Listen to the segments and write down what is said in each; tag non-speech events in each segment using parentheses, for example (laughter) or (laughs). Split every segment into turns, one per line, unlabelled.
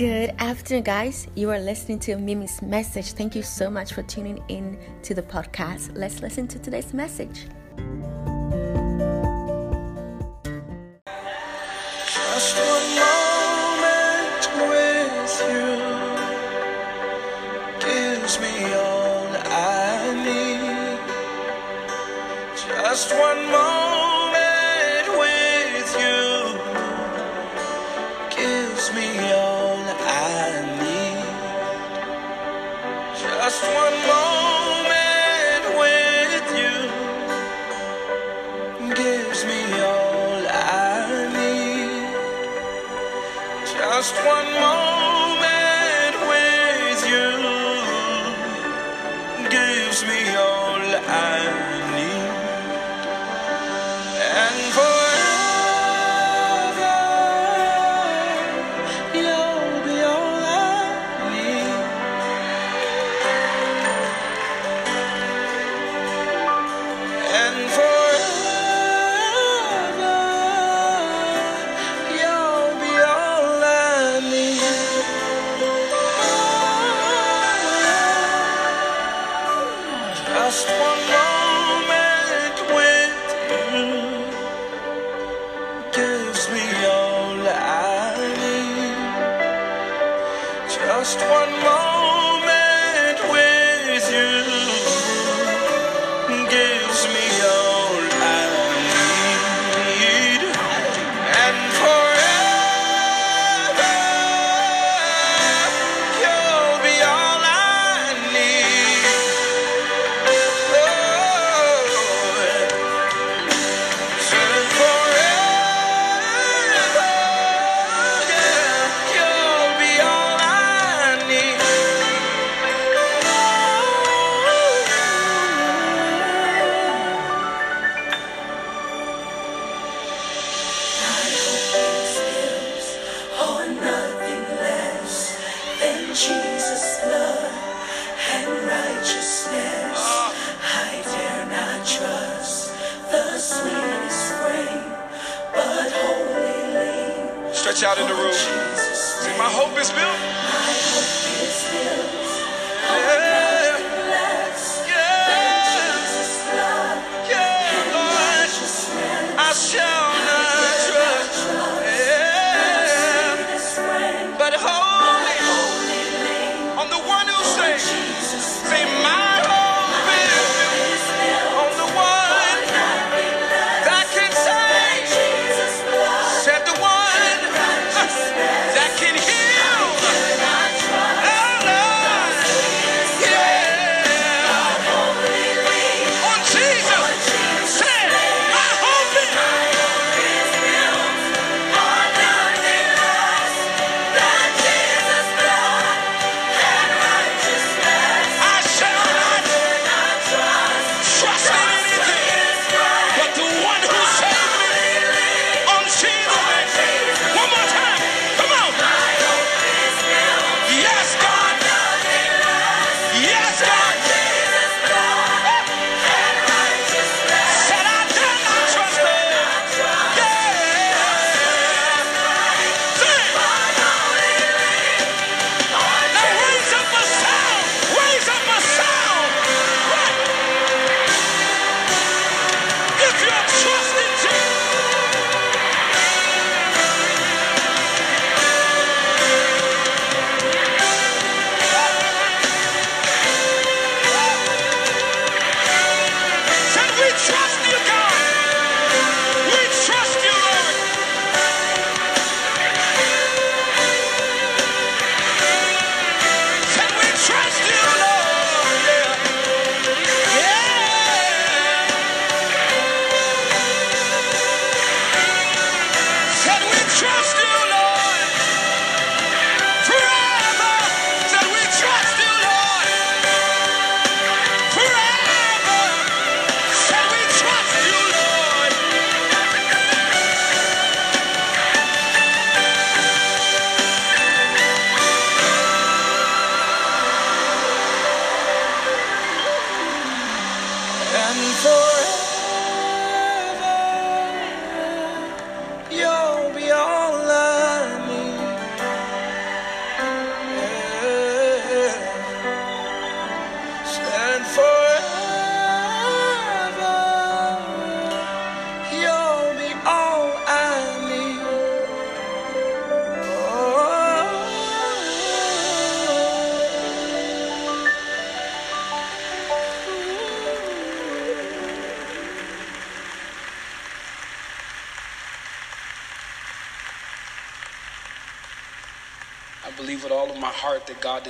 Good afternoon, guys. You are listening to Mimi's message. Thank you so much for tuning in to the podcast. Let's listen to today's message.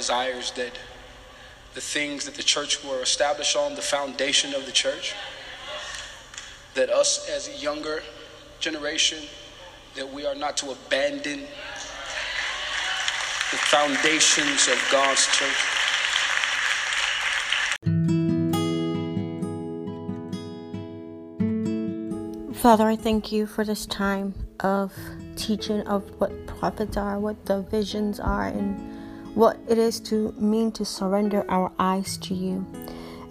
Desires that the things that the church were established on, the foundation of the church, that us as a younger generation, that we are not to abandon the foundations of God's church.
Father, I thank you for this time of teaching of what prophets are, what the visions are, and what it is to mean to surrender our eyes to you.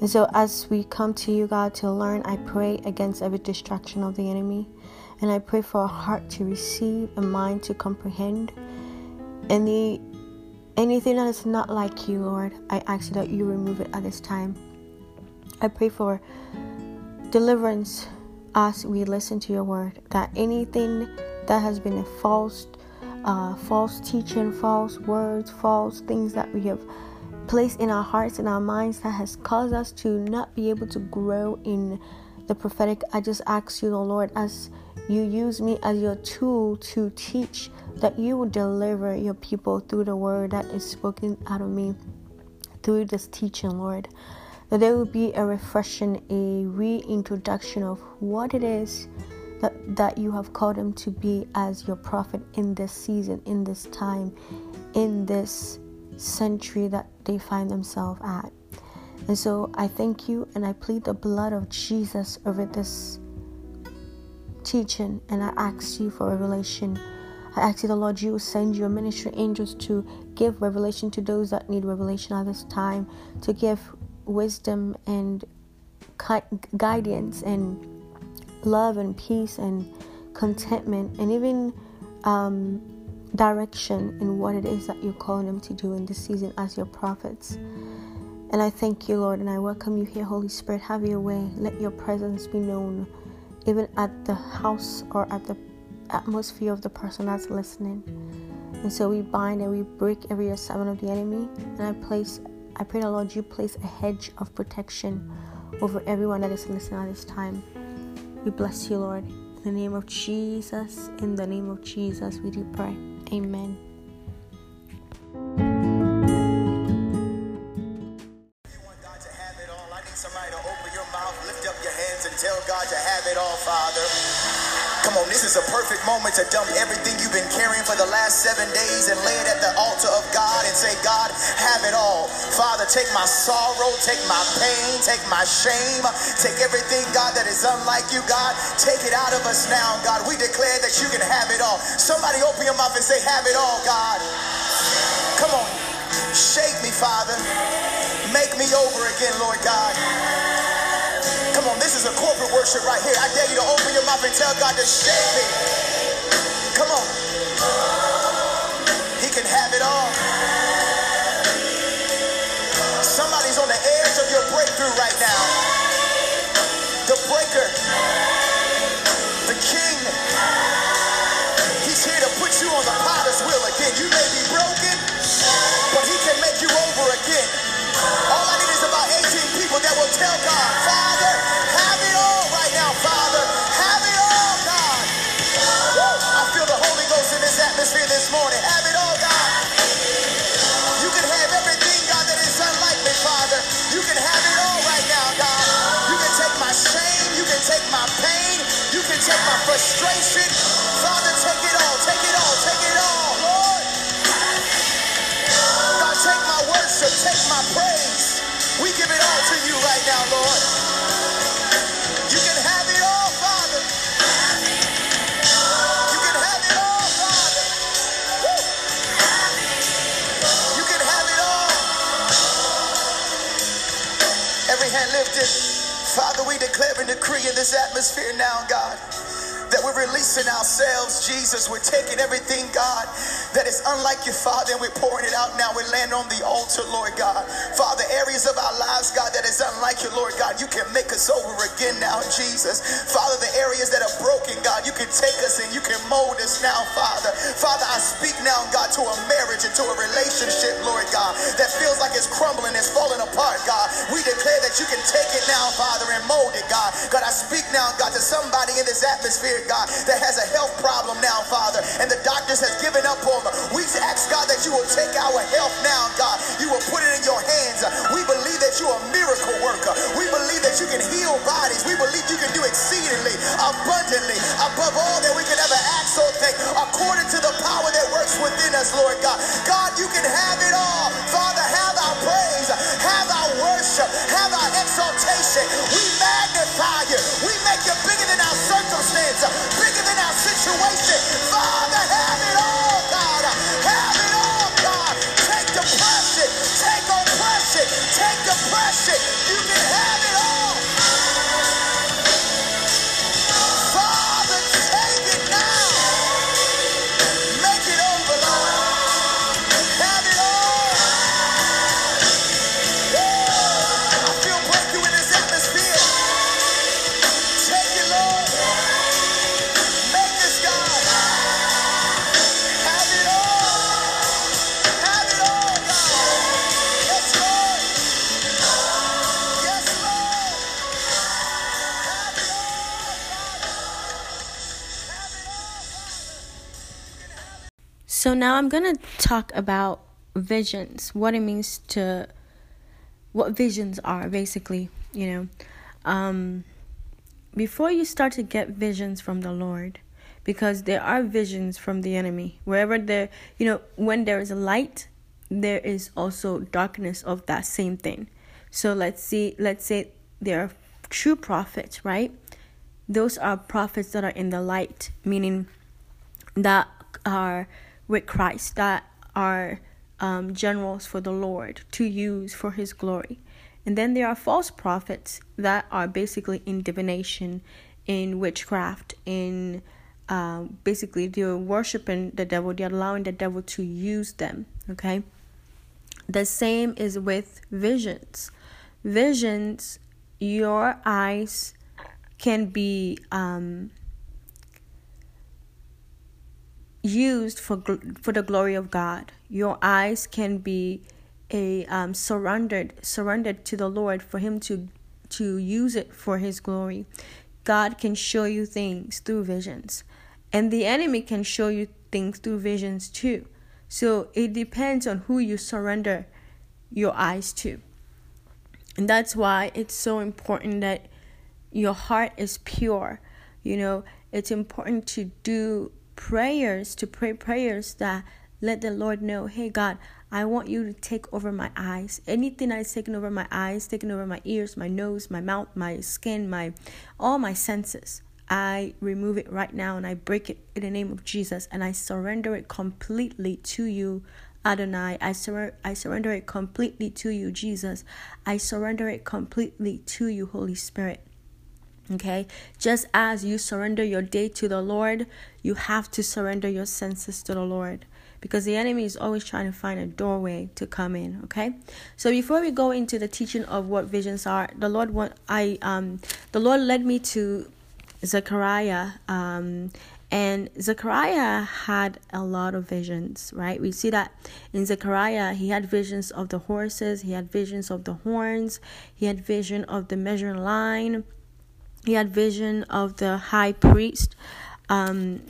And so, as we come to you, God, to learn, I pray against every distraction of the enemy. And I pray for a heart to receive, a mind to comprehend. Any anything that is not like you, Lord, I ask you that you remove it at this time. I pray for deliverance as we listen to your word. That anything that has been a false, uh, false teaching, false words, false things that we have placed in our hearts and our minds that has caused us to not be able to grow in the prophetic. I just ask you, the Lord, as you use me as your tool to teach, that you will deliver your people through the word that is spoken out of me through this teaching, Lord that there will be a refreshing, a reintroduction of what it is that, that you have called him to be as your prophet in this season, in this time, in this century that they find themselves at. And so I thank you and I plead the blood of Jesus over this teaching and I ask you for revelation. I ask you, the Lord, you will send your ministry angels to give revelation to those that need revelation at this time, to give wisdom and guidance and love and peace and contentment and even um, direction in what it is that you're calling them to do in this season as your prophets. And I thank you, Lord, and I welcome you here, Holy Spirit. Have your way. Let your presence be known, even at the house or at the atmosphere of the person that's listening. And so we bind and we break every assignment of the enemy. And I place I pray the Lord you place a hedge of protection over everyone that is listening at this time. We bless you, Lord. In the name of Jesus, in the name of Jesus, we do pray. Amen.
You want God to have it all. I need somebody to open your mouth, lift up your hands, and tell God to have it all, Father. Come on, this is a perfect moment to dump everything you've been carrying for the last seven days and lay it at the altar of God and say, God, have it all. Father, take my sorrow, take my pain, take my shame, take everything, God, that is unlike you, God. Take it out of us now, God. We declare that you can have it all. Somebody open your mouth and say, have it all, God. Come on. Shake me, Father. Make me over again, Lord God. Come on, this is a corporate worship right here. I dare you to open your mouth and tell God to shake me. Come on. He can have it all. Somebody's on the edge of your breakthrough right now. The breaker, the king, he's here to put you on the potter's wheel again. You may be broken, but he can make you over again. All I need is about 18 people that will tell God, Father, have it all right now, Father. Have it all, God. Woo! I feel the Holy Ghost in this atmosphere this morning. Have it all, God. You can have everything, God, that is unlike me, Father. You can have it all right now, God. You can take my shame. You can take my pain. You can take my frustration. Father, take it all. Take it all. Take it all, Lord. God, take my worship. Take my praise. We give it all to you right now, Lord. You can have it all, Father. You can have it all, Father. Woo. You can have it all. Every hand lifted. Father, we declare and decree in this atmosphere now, God, that we're releasing ourselves, Jesus. We're taking everything, God, that is unlike you, Father, and we're pouring it out now. We land on the altar, Lord God. Father, areas of our lives, God, that is unlike you, Lord God, you can make us over again now, Jesus. Father, the areas that are broken, God, you can take us and you can mold us now, Father. Father, I speak now, God, to a marriage and to a relationship, Lord God, that feels like it's crumbling, it's falling apart, God. We declare that you can take it now, Father, and mold it, God. God, I speak now, God, to somebody in this atmosphere, God, that has a health problem now, Father, and the doctors has given up on them. We ask, God, that you will take our health now, God. You will put it in your hands. We believe that you're a miracle worker. We believe that you can heal bodies. We believe you can do exceedingly, abundantly, above all that we can ever ask or think, according to the power that works within us, Lord God. God, you can have it all. Father, have worship, have our exaltation. We magnify you. We make you bigger than our circumstance, bigger than our situation. Father, have it all, God. Have it all, God. Take depression, take oppression, take depression. Now
I'm going to talk about visions, what it means to what visions are basically, you know. Um before you start to get visions from the Lord, because there are visions from the enemy. Wherever there, you know, when there is light, there is also darkness of that same thing. So let's see, let's say there are true prophets, right? Those are prophets that are in the light, meaning that are with Christ, that are um, generals for the Lord to use for His glory. And then there are false prophets that are basically in divination, in witchcraft, in um, basically they're worshiping the devil, they're allowing the devil to use them. Okay. The same is with visions. Visions, your eyes can be um, used for for the glory of God. Your eyes can be a um, surrendered surrendered to the Lord for Him to to use it for His glory. God can show you things through visions, and the enemy can show you things through visions too. So it depends on who you surrender your eyes to, and that's why it's so important that your heart is pure. You know, it's important to do prayers, to pray prayers that let the Lord know, hey, God, I want you to take over my eyes. Anything that is taking over my eyes, taking over my ears, my nose, my mouth, my skin, my all my senses. I remove it right now and I break it in the name of Jesus and I surrender it completely to you, Adonai. I, sur- I surrender it completely to you, Jesus. I surrender it completely to you, Holy Spirit. Okay, just as you surrender your day to the Lord, you have to surrender your senses to the Lord because the enemy is always trying to find a doorway to come in. Okay, so before we go into the teaching of what visions are, the Lord want I um the Lord led me to Zechariah um and Zechariah had a lot of visions, right? We see that in Zechariah, he had visions of the horses, he had visions of the horns, he had vision of the measuring line, he had vision of the high priest. Um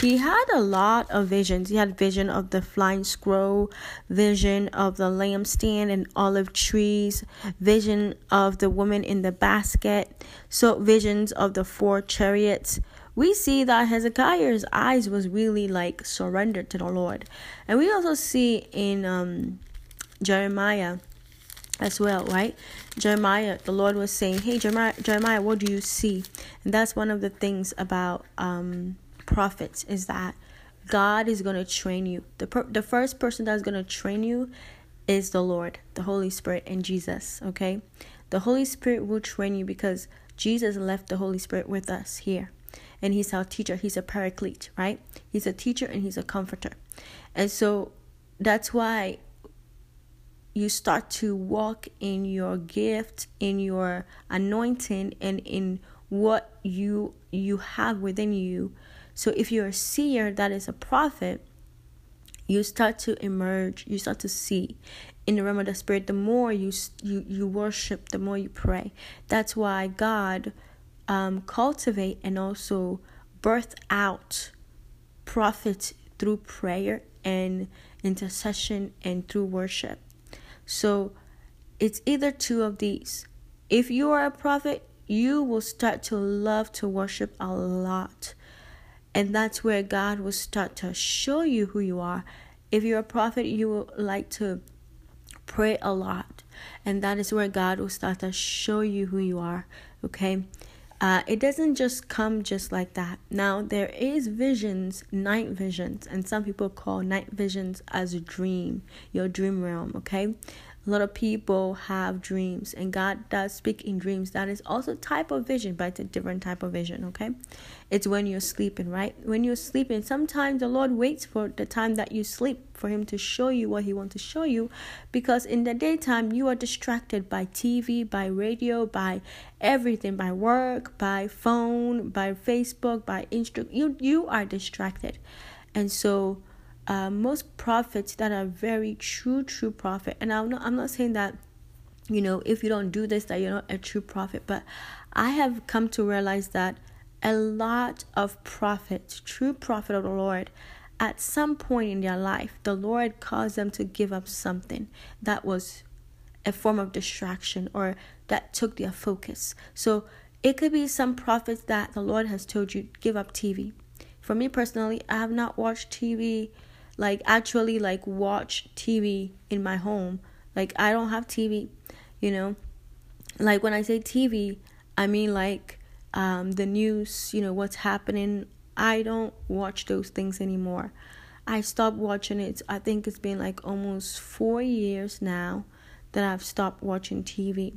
he had a lot of visions. He had vision of the flying scroll vision of the lampstand and olive trees vision of the woman in the basket so visions of the four chariots. We see that hezekiah's eyes was really like surrendered to the lord. And we also see in um jeremiah as well, right? Jeremiah, the Lord was saying, "Hey, Jeremiah, Jeremiah, what do you see?" And that's one of the things about um, prophets is that God is going to train you. the per- The first person that's going to train you is the Lord, the Holy Spirit, and Jesus. Okay, the Holy Spirit will train you because Jesus left the Holy Spirit with us here, and He's our teacher. He's a paraclete, right? He's a teacher and He's a comforter, and so that's why you start to walk in your gift in your anointing and in what you you have within you. So if you're a seer that is a prophet you start to emerge you start to see in the realm of the spirit. The more you you you worship the more you pray. That's why god um cultivate and also birth out prophets through prayer and intercession and through worship. So it's either two of these. If you are a prophet, you will start to love to worship a lot. And that's where God will start to show you who you are. If you're a prophet, you will like to pray a lot. And that is where God will start to show you who you are. Okay? Uh, it doesn't just come just like that. Now there is visions, night visions, and some people call night visions as a dream, your dream realm. Okay, a lot of people have dreams, and God does speak in dreams. That is also type of vision, but it's a different type of vision. Okay, it's when you're sleeping, right? When you're sleeping, sometimes the Lord waits for the time that you sleep for Him to show you what He wants to show you, because in the daytime you are distracted by TV, by radio, by everything, by work, by phone, by Facebook, by Instagram. You you are distracted, and so uh, most prophets that are very true, true prophet, and I'm not, I'm not saying that, you know, if you don't do this, that you're not a true prophet, but I have come to realize that a lot of prophets, true prophet of the Lord, at some point in their life, the Lord caused them to give up something that was a form of distraction or that took their focus. So it could be some prophets that the Lord has told you give up TV. For me personally, I have not watched TV like actually like watch TV in my home. Like I don't have TV, you know. Like when I say TV, I mean like um, the news, you know, what's happening. I don't watch those things anymore. I stopped watching it. I think it's been like almost four years now that I've stopped watching TV.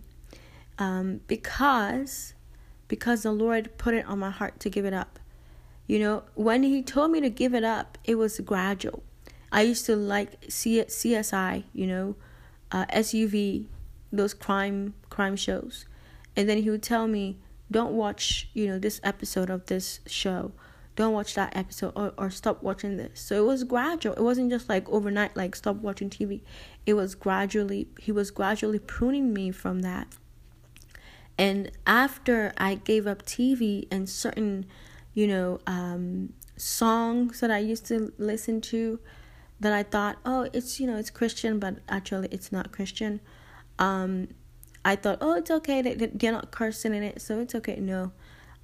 Um, because because the Lord put it on my heart to give it up. You know, when He told me to give it up, it was gradual. I used to like CSI, you know, uh, SVU, those crime crime shows, and then he would tell me, "Don't watch, you know, this episode of this show. Don't watch that episode, or or stop watching this." So it was gradual. It wasn't just like overnight, like stop watching TV. It was gradually. He was gradually pruning me from that. And after I gave up TV and certain, you know, um, songs that I used to listen to, that I thought, oh, it's you know, it's Christian, but actually it's not Christian. Um, I thought, oh, it's okay. They, they're not cursing in it, so it's okay. No,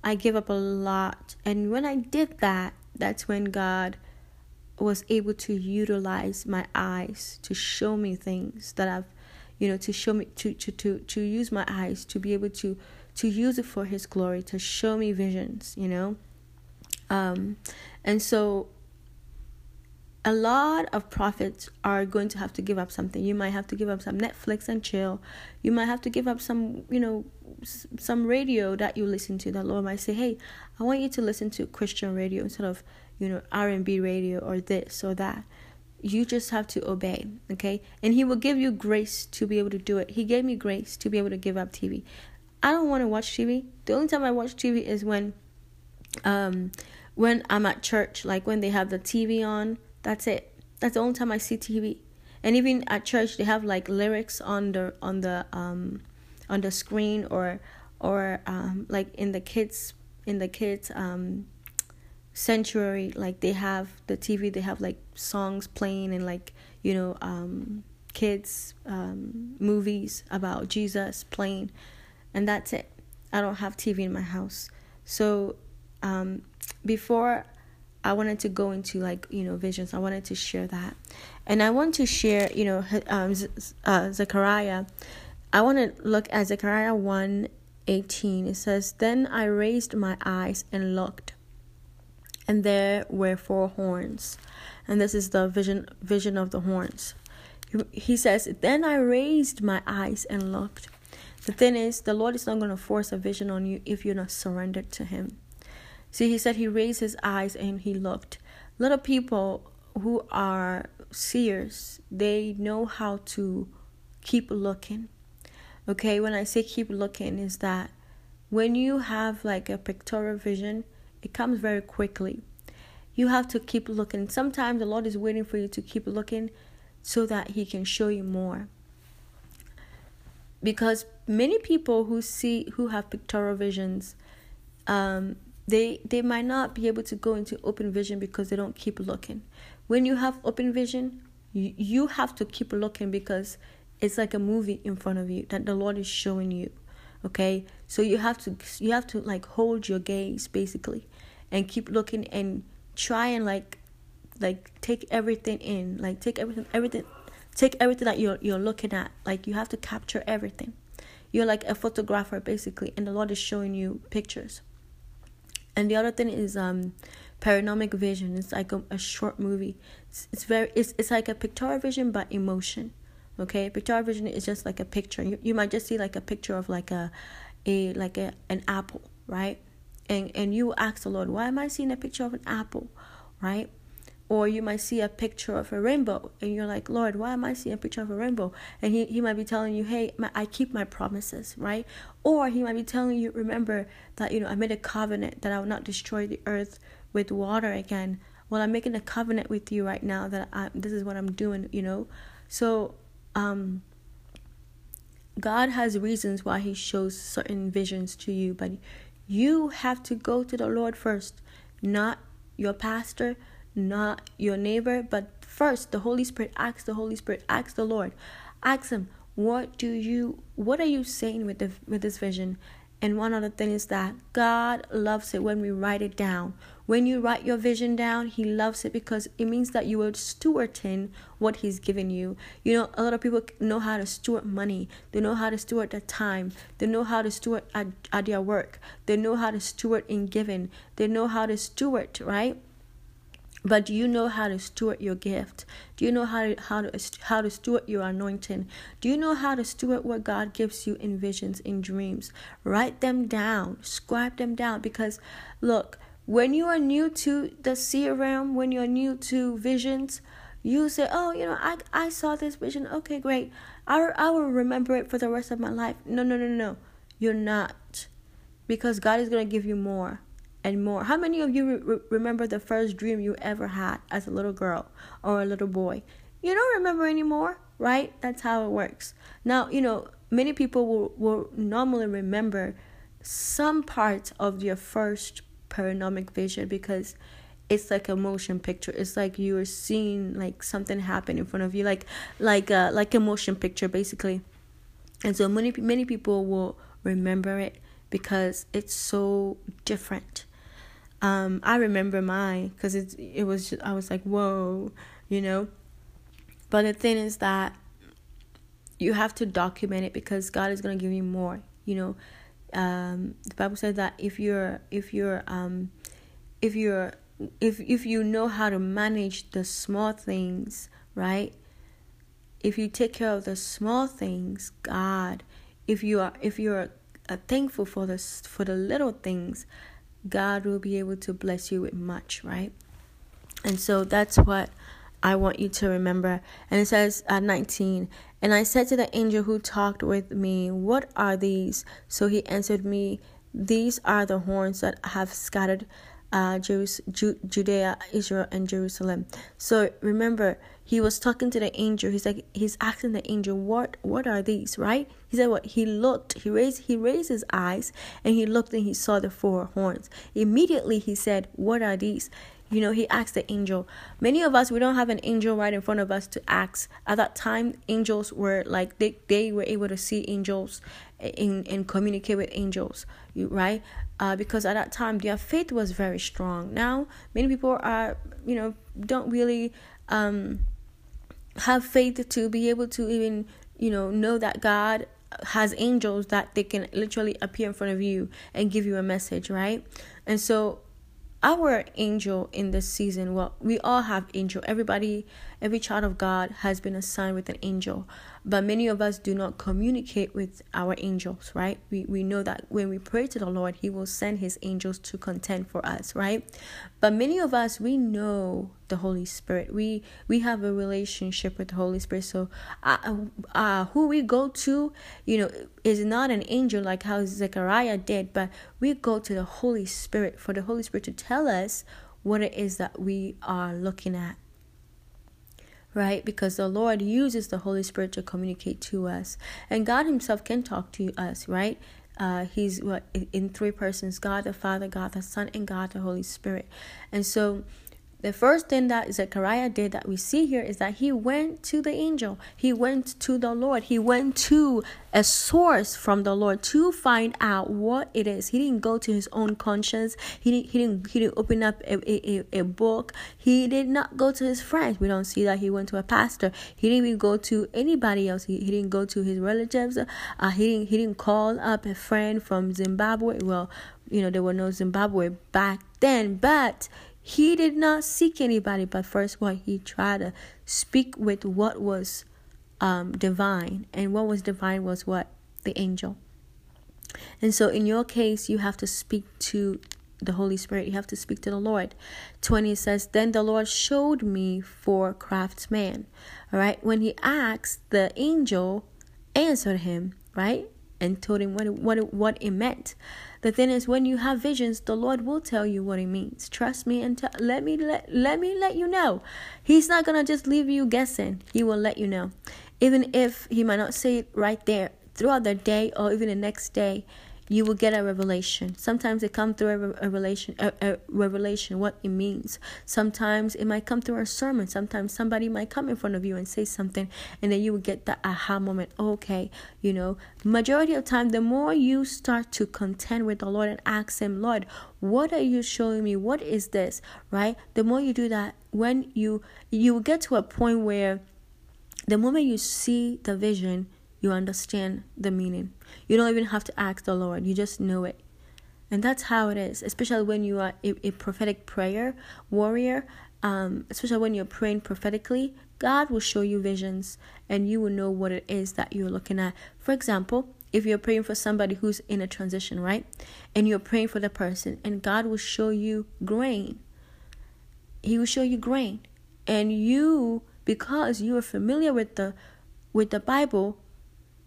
I give up a lot, and when I did that, that's when God was able to utilize my eyes to show me things that I've, you know, to show me to to to to use my eyes to be able to to use it for His glory, to show me visions, you know. Um, and so a lot of prophets are going to have to give up something. You might have to give up some Netflix and chill. You might have to give up some, you know, some radio that you listen to. The Lord might say, "Hey, I want you to listen to Christian radio instead of, you know, R&B radio or this or that." You just have to obey, okay? And he will give you grace to be able to do it. He gave me grace to be able to give up TV. I don't want to watch TV. The only time I watch TV is when um when I'm at church, like when they have the TV on that's it. That's the only time I see TV. And even at church, they have like lyrics on the on the um on the screen or or um like in the kids in the kids um sanctuary like they have the TV they have like songs playing and like you know um kids um movies about Jesus playing and that's it. I don't have TV in my house. So um before I wanted to go into like you know visions. I wanted to share that, and I want to share you know um, uh, Zechariah. I want to look at Zechariah one eighteen. It says, "Then I raised my eyes and looked, and there were four horns." And this is the vision vision of the horns. He says, "Then I raised my eyes and looked." The thing is, the Lord is not going to force a vision on you if you're not surrendered to Him. See, he said he raised his eyes and he looked. Little people who are seers, they know how to keep looking. Okay, when I say keep looking, is that when you have like a pictorial vision, it comes very quickly. You have to keep looking. Sometimes the Lord is waiting for you to keep looking so that He can show you more. Because many people who see, who have pictorial visions, um, they they might not be able to go into open vision because they don't keep looking. When you have open vision, you, you have to keep looking because it's like a movie in front of you that the Lord is showing you. Okay? So you have to you have to like hold your gaze basically and keep looking and try and like like take everything in. Like take everything everything take everything that you're you're looking at. Like you have to capture everything. You're like a photographer basically and the Lord is showing you pictures. And the other thing is um panoramic vision. It's like a, a short movie. It's, it's very it's it's like a pictorial vision but emotion. Okay, pictorial vision is just like a picture. You you might just see like a picture of like a a like a an apple, right? And and you ask the Lord, why am I seeing a picture of an apple, right? Or you might see a picture of a rainbow, and you're like, Lord, why am I seeing a picture of a rainbow? And he, he might be telling you, hey, my, I keep my promises, right? Or he might be telling you, remember that, you know, I made a covenant that I will not destroy the earth with water again. Well, I'm making a covenant with you right now that I, this is what I'm doing, you know? So, um, God has reasons why He shows certain visions to you, but you have to go to the Lord first, not your pastor, not your neighbor, but first the Holy Spirit. Ask the Holy Spirit. Ask the Lord. Ask Him, what do you, what are you saying with the with this vision? And one other thing is that God loves it when we write it down. When you write your vision down, He loves it because it means that you are stewarding what He's given you. You know, a lot of people know how to steward money, they know how to steward their time, they know how to steward at, at their work, they know how to steward in giving, they know how to steward, right? But do you know how to steward your gift? Do you know how to, how to how to steward your anointing? Do you know how to steward what God gives you in visions, in dreams? Write them down, scribe them down. Because look, when you are new to the seer realm, when you're new to visions, you say, "Oh, you know, I I saw this vision. Okay, great. I I will remember it for the rest of my life." No, no, no, no. You're not, because God is gonna give you more and more. How many of you re- remember the first dream you ever had as a little girl or a little boy? You don't remember anymore, right? That's how it works. Now, you know, many people will, will normally remember some parts of your first panoramic vision because it's like a motion picture. It's like you are seeing like something happen in front of you, like like a like a motion picture basically. And so many many people will remember it because it's so different um, I remember mine because it it was just, I was like whoa, you know. But the thing is that you have to document it because God is gonna give you more. You know, um, the Bible says that if you're if you're um, if you're if if you know how to manage the small things, right? If you take care of the small things, God, if you are if you're uh, thankful for the for the little things, God will be able to bless you with much, right? And so that's what I want you to remember. And it says at 19, and I said to the angel who talked with me, What are these? So he answered me, These are the horns that have scattered uh, Judea, Israel, and Jerusalem. So remember, he was talking to the angel. He's like, he's asking the angel, "What, what are these?" Right? He said, "What?" He looked. He raised, he raised his eyes, and he looked, and he saw the four horns. Immediately, he said, "What are these?" You know, he asked the angel. Many of us, we don't have an angel right in front of us to ask. At that time, angels were like they they were able to see angels and, and communicate with angels, right? Uh, because at that time their faith was very strong. Now many people are, you know, don't really um, have faith to be able to even, you know, know that God has angels that they can literally appear in front of you and give you a message, right? And so our angel in this season well we all have angel everybody every child of god has been assigned with an angel but many of us do not communicate with our angels, right? We, we know that when we pray to the Lord, He will send His angels to contend for us, right? But many of us, we know the Holy Spirit. We we have a relationship with the Holy Spirit. So, uh, uh, who we go to, you know, is not an angel like how Zechariah did, but we go to the Holy Spirit for the Holy Spirit to tell us what it is that we are looking at right? Because the Lord uses the Holy Spirit to communicate to us, and God Himself can talk to us, right? Uh, he's what in- in three persons: God the Father, God the Son, and God the Holy Spirit. And so, the first thing that Zechariah did that we see here is that he went to the angel. He went to the Lord. He went to a source from the Lord to find out what it is. He didn't go to his own conscience. He didn't. He didn't. He didn't open up a, a, a book. He did not go to his friends. We don't see that he went to a pastor. He didn't even go to anybody else. He, he didn't go to his relatives. Uh, he didn't. He didn't call up a friend from Zimbabwe. Well, you know there were no Zimbabwe back then, but he did not seek anybody, but first what he tried to speak with what was um, divine, and what was divine was what the angel. And so, in your case, you have to speak to the Holy Spirit. You have to speak to the Lord. 20 says, Then the Lord showed me four craftsmen. All right. When he asked, the angel answered him, right? And told him what it, what it, what it meant. The thing is, when you have visions, the Lord will tell you what it means. Trust me and t- let me let let me let you know. He's not gonna just leave you guessing. He will let you know, even if he might not say it right there throughout the day or even the next day you will get a revelation. Sometimes it comes through a, a a, a revelation what it means. Sometimes it might come through a sermon. Sometimes somebody might come in front of you and say something and then you will get that aha moment. Okay you know majority of time the more you start to contend with the lord and ask him lord what are you showing me? What is this? Right? The more you do that when you you will get to a point where the moment you see the vision you understand the meaning. You don't even have to ask the Lord, you just know it. And that's how it is, especially when you are a, a prophetic prayer warrior, um, especially when you're praying prophetically. God will show you visions and you will know what it is that you're looking at. For example, if you're praying for somebody who's in a transition, right? And you're praying for the person, and God will show you grain. He will show you grain. And you, because you are familiar with the with the Bible,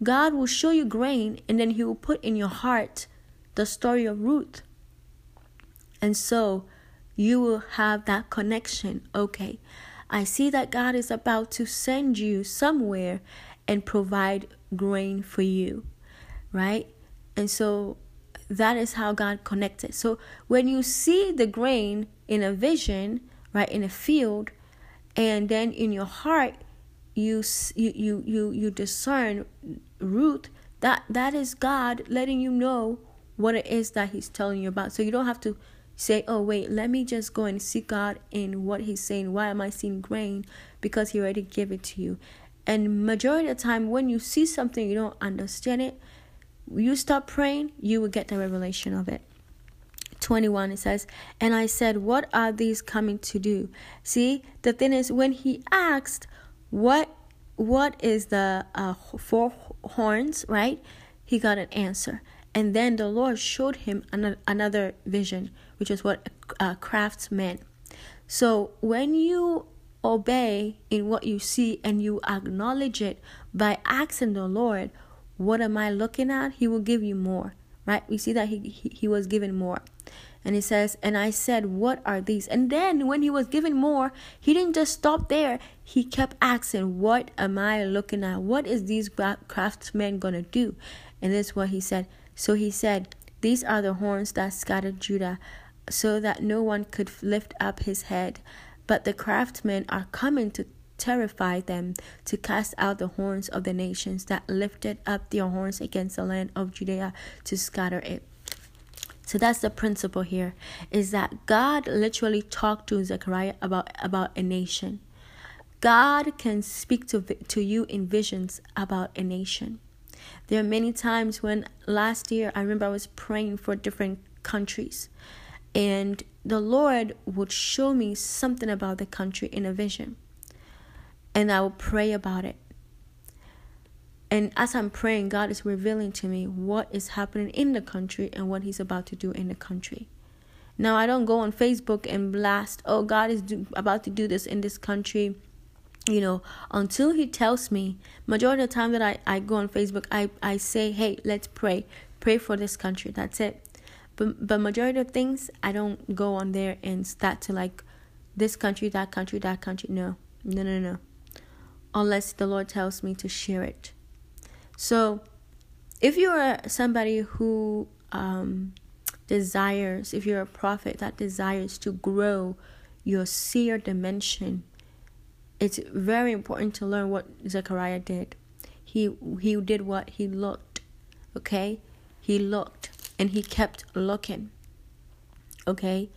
God will show you grain and then He will put in your heart the story of Ruth. And so you will have that connection. Okay, I see that God is about to send you somewhere and provide grain for you, right? And so that is how God connected. So when you see the grain in a vision, right, in a field, and then in your heart, you you you you, you discern Ruth, that that is God letting you know what it is that He's telling you about. So you don't have to say, "Oh wait, let me just go and see God in what He's saying. Why am I seeing grain? Because He already gave it to you." And majority of the time, when you see something you don't understand it, you stop praying, you will get the revelation of it. 21 it says and i said what are these coming to do see the thing is when he asked what what is the uh, four horns right? He got an answer. And then the lord showed him an- another vision which is what uh, craftsman so when you obey in what you see and you acknowledge it by asking the lord what am i looking at? He will give you more right? We see that he, he, he was given more and he says, And I said, What are these? And then when he was given more, he didn't just stop there. He kept asking, What am I looking at? What is these craftsmen going to do? And this is what he said. So he said, These are the horns that scattered Judah, so that no one could lift up his head. But the craftsmen are coming to terrify them, to cast out the horns of the nations that lifted up their horns against the land of Judea to scatter it. So that's the principle here is that God literally talked to Zechariah about about a nation. God can speak to to you in visions about a nation. There are many times when last year I remember I was praying for different countries and the Lord would show me something about the country in a vision. And I would pray about it. And as I'm praying, God is revealing to me what is happening in the country and what He's about to do in the country. Now, I don't go on Facebook and blast, oh, God is do- about to do this in this country. You know, until He tells me, majority of the time that I, I go on Facebook, I, I say, hey, let's pray. Pray for this country. That's it. But, but majority of things, I don't go on there and start to like this country, that country, that country. No, no, no, no. Unless the Lord tells me to share it. So if you are somebody who um, desires, if you're a prophet that desires to grow your seer dimension, it's very important to learn what Zechariah did. He he did what he looked, okay? He looked and he kept looking, okay?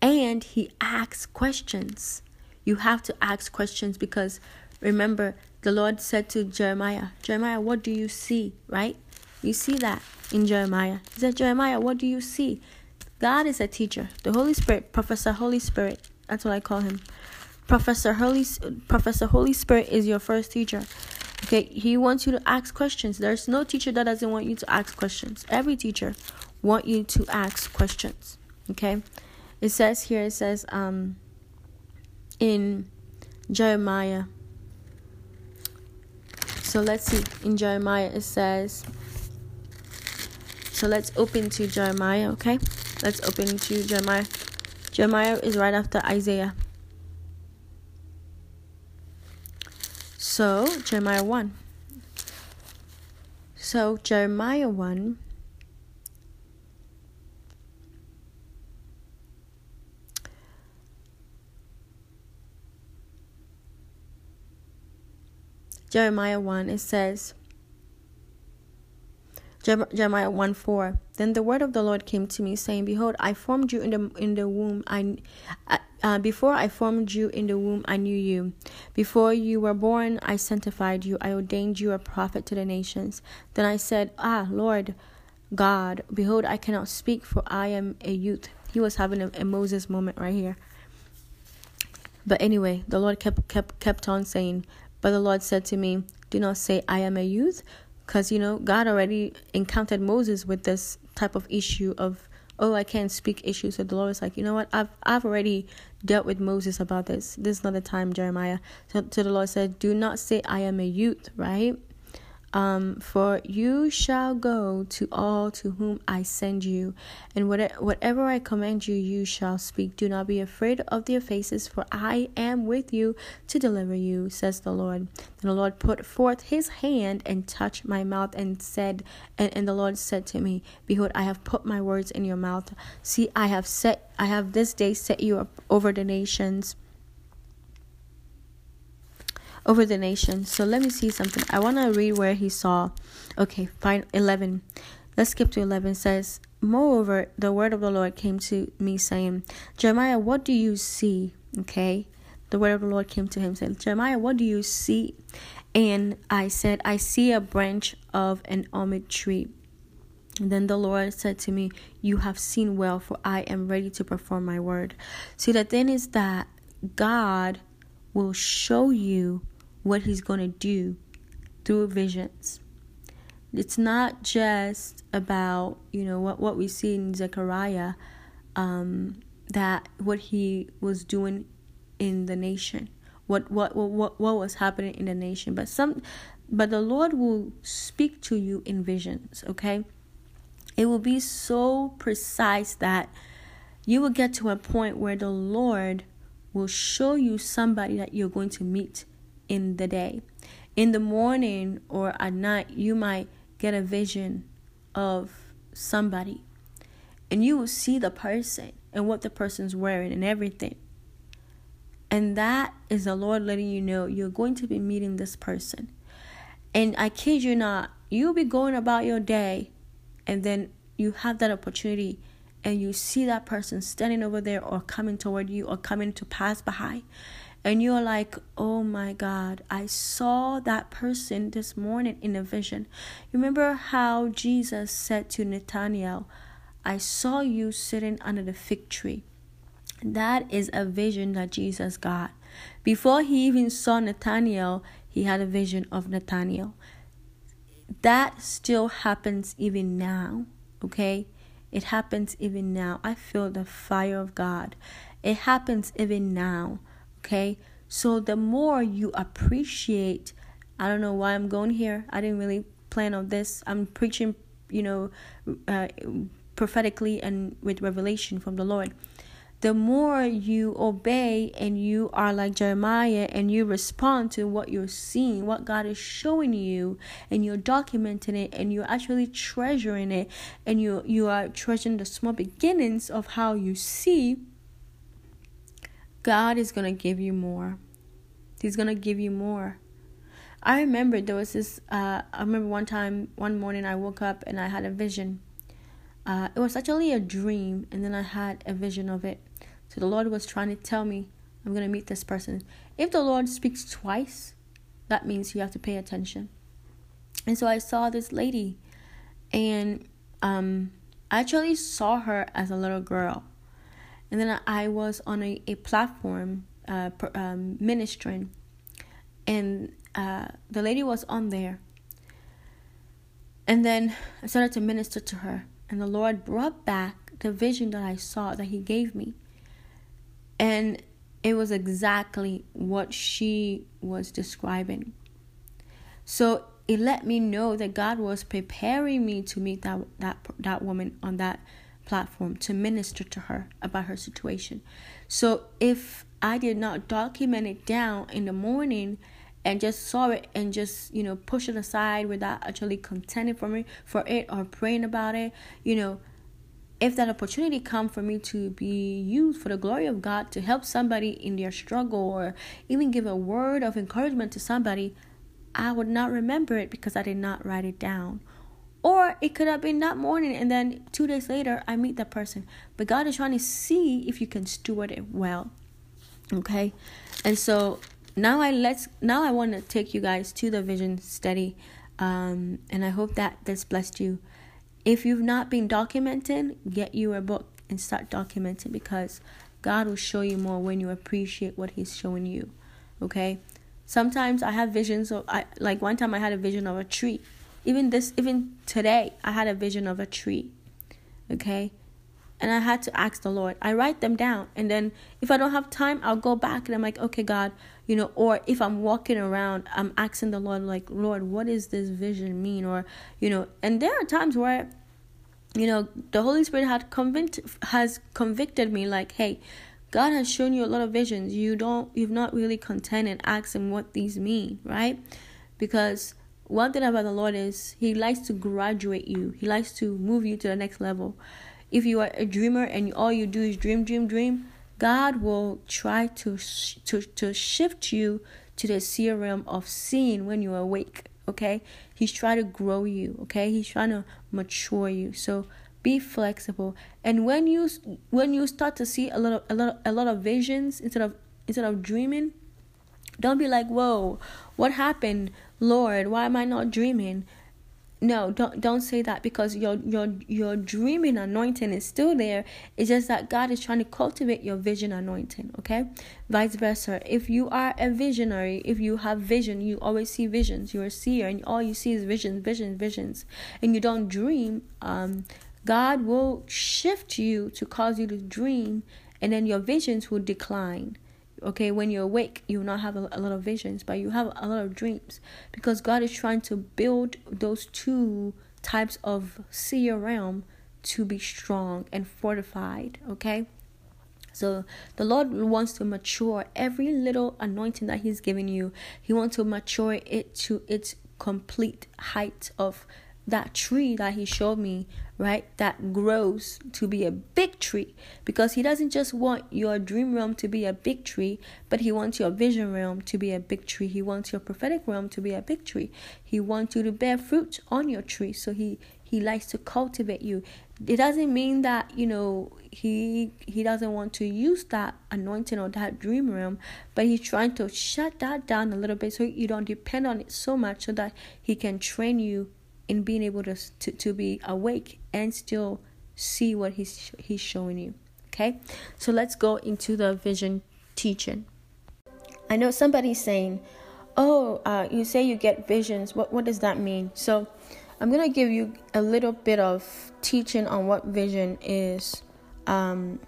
And he asked questions. You have to ask questions because remember, the Lord said to Jeremiah, Jeremiah, what do you see? Right? You see that in Jeremiah. He said, Jeremiah, what do you see? God is a teacher. The Holy Spirit, Professor Holy Spirit, that's what I call him. Professor Holy Professor Holy Spirit is your first teacher. Okay, he wants you to ask questions. There's no teacher that doesn't want you to ask questions. Every teacher want you to ask questions. Okay? It says here it says um in Jeremiah. So let's see. In Jeremiah it says so let's open to Jeremiah, okay? Let's open to Jeremiah. Jeremiah is right after Isaiah. So, Jeremiah 1. So, Jeremiah 1. Jeremiah 1, it says, Jeremiah 1 4. Then the word of the Lord came to me, saying, Behold, I formed you in the in the womb. I uh, before I formed you in the womb, I knew you. Before you were born, I sanctified you. I ordained you a prophet to the nations. Then I said, Ah, Lord God, behold, I cannot speak, for I am a youth. He was having a, a Moses moment right here. But anyway, the Lord kept kept kept on saying, But the Lord said to me, Do not say I am a youth, because, you know, God already encountered Moses with this type of issue of, oh, I can't speak issues. So the Lord was like, you know what? I've, I've already dealt with Moses about this. This is not the time, Jeremiah. So, so the Lord said, do not say I am a youth, right? Um, for you shall go to all to whom I send you, and whatever I command you, you shall speak. Do not be afraid of their faces, for I am with you to deliver you, says the Lord. Then the Lord put forth his hand and touched my mouth and said, and, and the Lord said to me, Behold, I have put my words in your mouth. See, I have set, I have this day set you up over the nations over the nation. So let me see something. I want to read where he saw. Okay, fine. 11. Let's skip to 11. It says, Moreover, the word of the Lord came to me saying, Jeremiah, what do you see? Okay. The word of the Lord came to him saying, Jeremiah, what do you see? And I said, I see a branch of an almond tree. And then the Lord said to me, You have seen well, for I am ready to perform my word. See, the thing is that God will show you what he's going to do through visions. It's not just about, you know, what, what we see in Zechariah, um, that what he was doing in the nation, what, what, what, what was happening in the nation, but some, but the Lord will speak to you in visions, okay? It will be so precise that you will get to a point where the Lord will show you somebody that you're going to meet in the day. In the morning or at night, you might get a vision of somebody and you will see the person and what the person's wearing and everything. And that is the Lord letting you know you're going to be meeting this person. And I kid you not, you'll be going about your day and then you have that opportunity and you see that person standing over there or coming toward you or coming to pass by and you're like, oh my God, I saw that person this morning in a vision. Remember how Jesus said to Nathanael, I saw you sitting under the fig tree. That is a vision that Jesus got. Before he even saw Nathanael, he had a vision of Nathanael. That still happens even now, okay? It happens even now. I feel the fire of God. It happens even now. Okay. So the more you appreciate, I don't know why I'm going here. I didn't really plan on this. I'm preaching, you know, uh, prophetically and with revelation from the Lord. the more you obey and you are like Jeremiah and you respond to what you're seeing, what God is showing you, and you're documenting it and you're actually treasuring it and you you are treasuring the small beginnings of how you see, God is gonna give you more. He's gonna give you more. I remember there was this. Uh, I remember one time, one morning, I woke up and I had a vision. Uh, it was actually a dream, and then I had a vision of it. So the Lord was trying to tell me, I'm gonna meet this person. If the Lord speaks twice, that means you have to pay attention. And so I saw this lady, and um, I actually saw her as a little girl. And then I was on a, a platform uh, um, ministering, and uh, the lady was on there. And then I started to minister to her, and the Lord brought back the vision that I saw that He gave me. And it was exactly what she was describing. So it let me know that God was preparing me to meet that that that woman on that platform to minister to her about her situation. So if I did not document it down in the morning and just saw it and just you know push it aside without actually contending for me for it or praying about it, you know, if that opportunity come for me to be used for the glory of God to help somebody in their struggle or even give a word of encouragement to somebody, I would not remember it because I did not write it down. Or it could have been that morning and then two days later I meet that person. But God is trying to see if you can steward it well. Okay? And so now I let's now I want to take you guys to the vision study. Um, and I hope that this blessed you. If you've not been documenting, get you a book and start documenting because God will show you more when you appreciate what He's showing you. Okay? Sometimes I have visions of I like one time I had a vision of a tree. Even this even today I had a vision of a tree. Okay? And I had to ask the Lord. I write them down and then if I don't have time, I'll go back and I'm like, "Okay, God, you know, or if I'm walking around, I'm asking the Lord, like, Lord, what does this vision mean? Or, you know, and there are times where, you know, the Holy Spirit had convict has convicted me, like, hey, God has shown you a lot of visions. You don't, you've not really content and asked Him what these mean, right? Because one thing about the Lord is He likes to graduate you. He likes to move you to the next level. If you are a dreamer and all you do is dream, dream, dream, God will try to to to shift you to the seer realm of seeing when you're awake. Okay, He's trying to grow you. Okay, He's trying to mature you. So be flexible. And when you when you start to see a lot of a lot of, a lot of visions instead of instead of dreaming, don't be like, "Whoa, what happened, Lord? Why am I not dreaming?" no don't don't say that because your your your dreaming anointing is still there. It's just that god is trying to cultivate your vision anointing okay? Vice versa. If you are a visionary if you have vision you always see visions. You're a seer and all you see is visions visions visions. And you don't dream um god will shift you to cause you to dream and then your visions will decline okay when you're awake you will not have a, a, lot of visions but you have a lot of dreams. Because god is trying to build those two types of seer realm to be strong and fortified okay? So the lord wants to mature every little anointing that he's giving you. He wants to mature it to its complete height of that tree that he showed me, right, that grows to be a big tree. Because he doesn't just want your dream realm to be a big tree, but he wants your vision realm to be a big tree. He wants your prophetic realm to be a big tree. He wants you to bear fruit on your tree. So he he likes to cultivate you. It doesn't mean that, you know, he he doesn't want to use that anointing or that dream realm, but he's trying to shut that down a little bit so you don't depend on it so much so that he can train you in being able to, to, to be awake and still see what he's he's showing you okay? So let's go into the vision teaching. I know somebody's saying oh uh, you say you get visions. What what does that mean? So i'm gonna give you a little bit of teaching on what vision is. Um,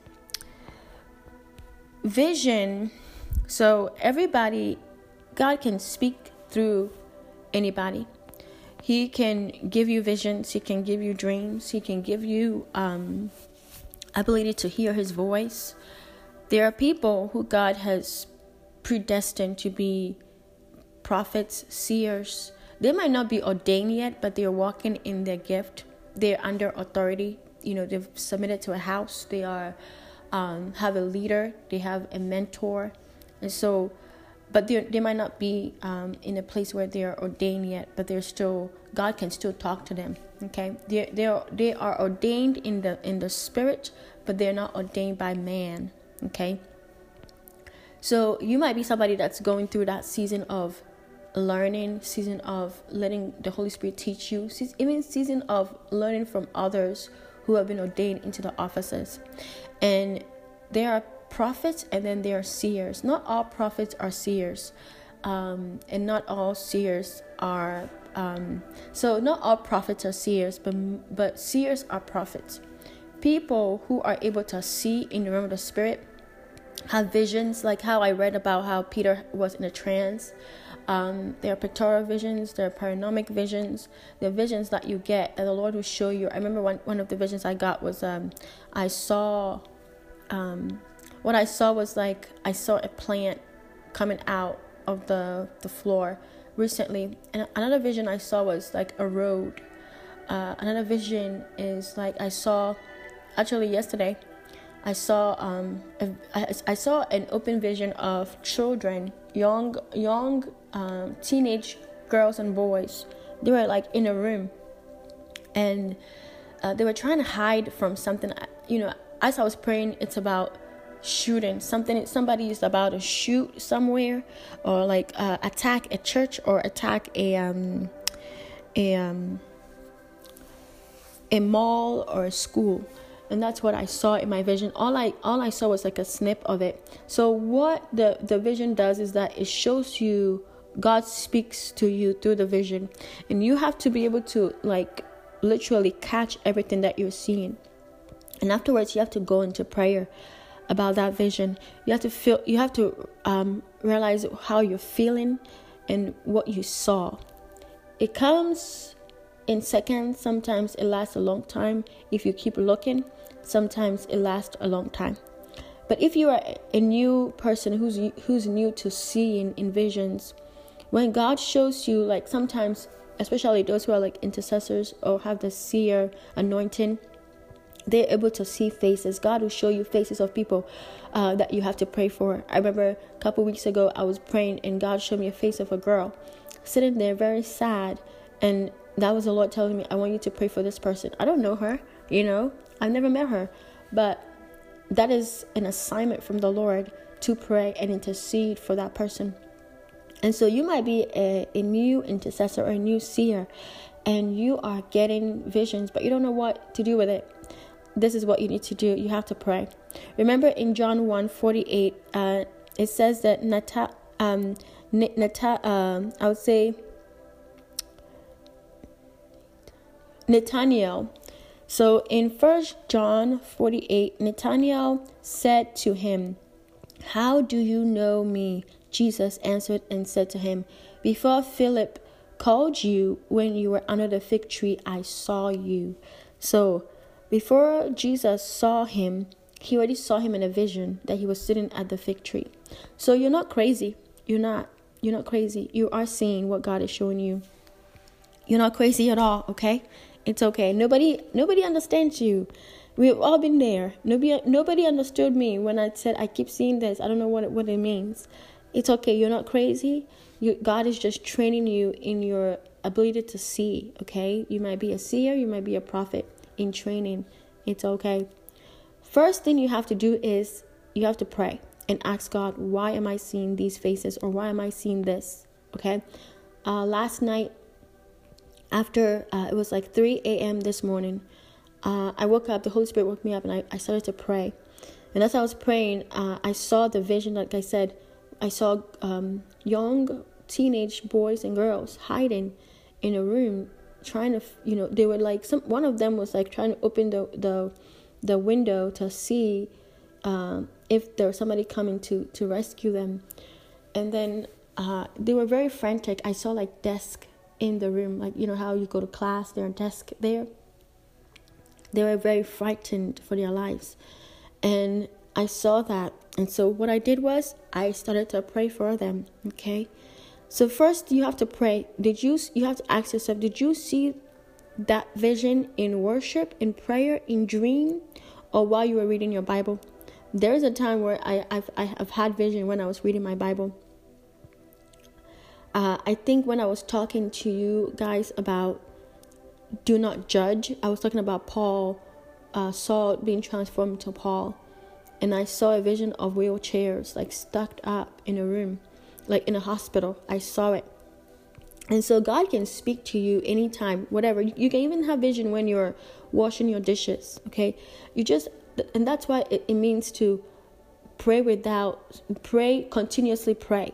vision so everybody god can speak through anybody he can give you visions, He can give you dreams, He can give you um, ability to hear His voice. there are people who God has predestined to be prophets, seers. They might not be ordained yet, but they are walking in their gift. They're under authority. You know, they've submitted to a house. They are um, have a leader. They have a mentor, and so, but they might not be um, in a place where they are ordained yet. But they're still God can still talk to them. Okay, they they are they are ordained in the in the spirit, but they're not ordained by man. Okay. So you might be somebody that's going through that season of learning, season of letting the Holy Spirit teach you, even season of learning from others who have been ordained into the offices. And there are prophets and then there are seers. Not all prophets are seers, um, and not all seers are. Um, so not all prophets are seers, but but seers are prophets. People who are able to see in the realm of the spirit have visions, like how I read about how Peter was in a trance. Um, there are pictorial visions, there are panoramic visions, the visions that you get that the Lord will show you. I remember one, one of the visions I got was um, I saw, um, what I saw was like I saw a plant coming out of the, the floor recently. And another vision I saw was like a road. Uh, another vision is like I saw, actually yesterday, I saw um, a, I, I saw an open vision of children, young young um, teenage girls and boys. They were like in a room, and uh, they were trying to hide from something. You know, as I was praying, it's about shooting something. Somebody is about to shoot somewhere, or like uh, attack a church or attack a um, a um, a mall or a school and that's what I saw in my vision. All I all I saw was like a snip of it. So what the the vision does is that it shows you God speaks to you through the vision, and you have to be able to like literally catch everything that you're seeing. And afterwards, you have to go into prayer about that vision. You have to feel. You have to um, realize how you're feeling and what you saw. It comes in seconds. Sometimes it lasts a long time if you keep looking sometimes it lasts a long time. But if you are a new person who's who's new to seeing in visions, when God shows you, like sometimes, especially those who are like intercessors or have the seer anointing, they're able to see faces. God will show you faces of people uh, that you have to pray for. I remember a couple weeks ago, I was praying and God showed me a face of a girl sitting there very sad. And that was the Lord telling me, I want you to pray for this person. I don't know her, you know, I've never met her, but that is an assignment from the Lord to pray and intercede for that person. And so you might be a, a new intercessor or a new seer, and you are getting visions, but you don't know what to do with it. This is what you need to do. You have to pray. Remember in John 1 48, uh, it says that Nata, um, Nata, um, I would say Nathaniel so in First John 48, Nathanael said to him, How do you know me? Jesus answered and said to him, Before Philip called you when you were under the fig tree, I saw you. So before Jesus saw him, he already saw him in a vision that he was sitting at the fig tree. So you're not crazy. You're not. You're not crazy. You are seeing what God is showing you. You're not crazy at all, okay? It's okay. Nobody nobody understands you. We've all been there. Nobody nobody understood me when I said I keep seeing this. I don't know what it, what it means. It's okay. You're not crazy. You, God is just training you in your ability to see. Okay. You might be a seer. You might be a prophet in training. It's okay. First thing you have to do is you have to pray and ask God, why am I seeing these faces or why am I seeing this? Okay. Uh, last night after uh, it was like 3 a.m. this morning, uh, I woke up, the Holy Spirit woke me up, and I, I started to pray. And as I was praying, uh, I saw the vision, like I said, I saw um, young teenage boys and girls hiding in a room, trying to, you know, they were like, some one of them was like trying to open the, the, the window to see um, if there was somebody coming to, to rescue them. And then uh, they were very frantic. I saw like desk in the room, like you know how you go to class, their desk there. They were very frightened for their lives, and I saw that. And so what I did was I started to pray for them. Okay. So first you have to pray. Did you you have to ask yourself, did you see that vision in worship, in prayer, in dream, or while you were reading your Bible? There's a time where I, I've, I've had vision when I was reading my Bible. Uh, I think when I was talking to you guys about do not judge, I was talking about Paul, uh, Saul being transformed to Paul. And I saw a vision of wheelchairs like stacked up in a room, like in a hospital. I saw it. And so God can speak to you anytime, whatever. You can even have vision when you're washing your dishes, okay? You just, and that's why it, it means to pray without, pray, continuously pray.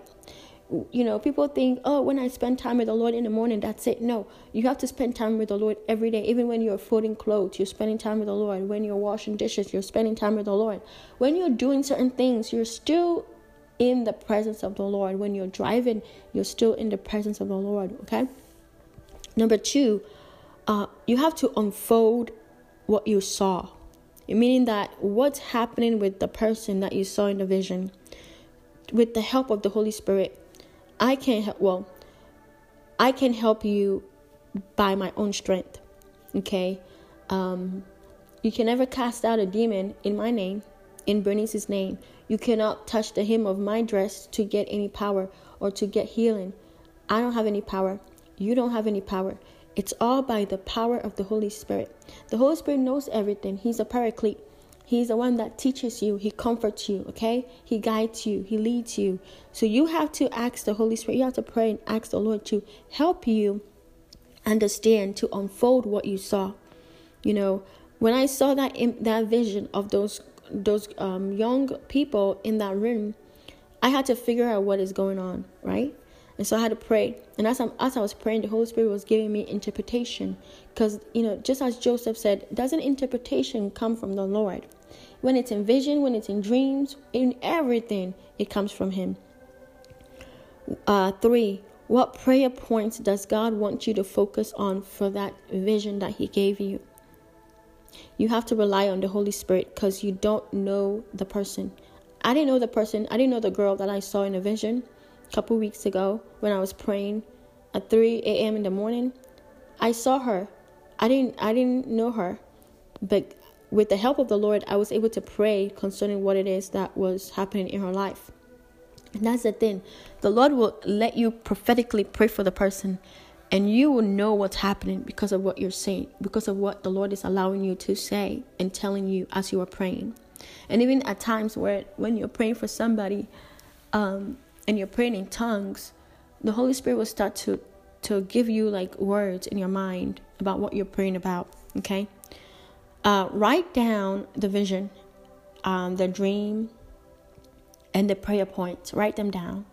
You know, people think, oh, when I spend time with the Lord in the morning, that's it. No, you have to spend time with the Lord every day. Even when you're folding clothes, you're spending time with the Lord. When you're washing dishes, you're spending time with the Lord. When you're doing certain things, you're still in the presence of the Lord. When you're driving, you're still in the presence of the Lord. Okay. Number two, uh, you have to unfold what you saw, meaning that what's happening with the person that you saw in the vision, with the help of the Holy Spirit. I can help. Well, I can help you by my own strength. Okay. Um, you can never cast out a demon in my name, in Bernice's name. You cannot touch the hem of my dress to get any power or to get healing. I don't have any power. You don't have any power. It's all by the power of the Holy Spirit. The Holy Spirit knows everything. He's a paraclete. He's the one that teaches you, he comforts you, okay? He guides you, he leads you. So you have to ask the Holy Spirit, you have to pray and ask the Lord to help you understand, to unfold what you saw. You know, when I saw that that vision of those those um, young people in that room, I had to figure out what is going on, right? And so I had to pray. And as, I'm, as I was praying, the Holy Spirit was giving me interpretation. Because, you know, just as Joseph said, doesn't interpretation come from the Lord? When it's in vision, when it's in dreams, in everything, it comes from Him. Uh, three, what prayer points does God want you to focus on for that vision that He gave you? You have to rely on the Holy Spirit because you don't know the person. I didn't know the person, I didn't know the girl that I saw in a vision a couple weeks ago when I was praying at 3 a.m. in the morning. I saw her. I didn't I didn't know her. But with the help of the Lord, I was able to pray concerning what it is that was happening in her life. And that's the thing. The Lord will let you prophetically pray for the person, and you will know what's happening because of what you're saying, because of what the Lord is allowing you to say and telling you as you are praying. And even at times where when you're praying for somebody um, and you're praying in tongues, the Holy Spirit will start to to give you like words in your mind about what you're praying about. Okay. Uh, write down the vision, um, the dream, and the prayer points. Write them down.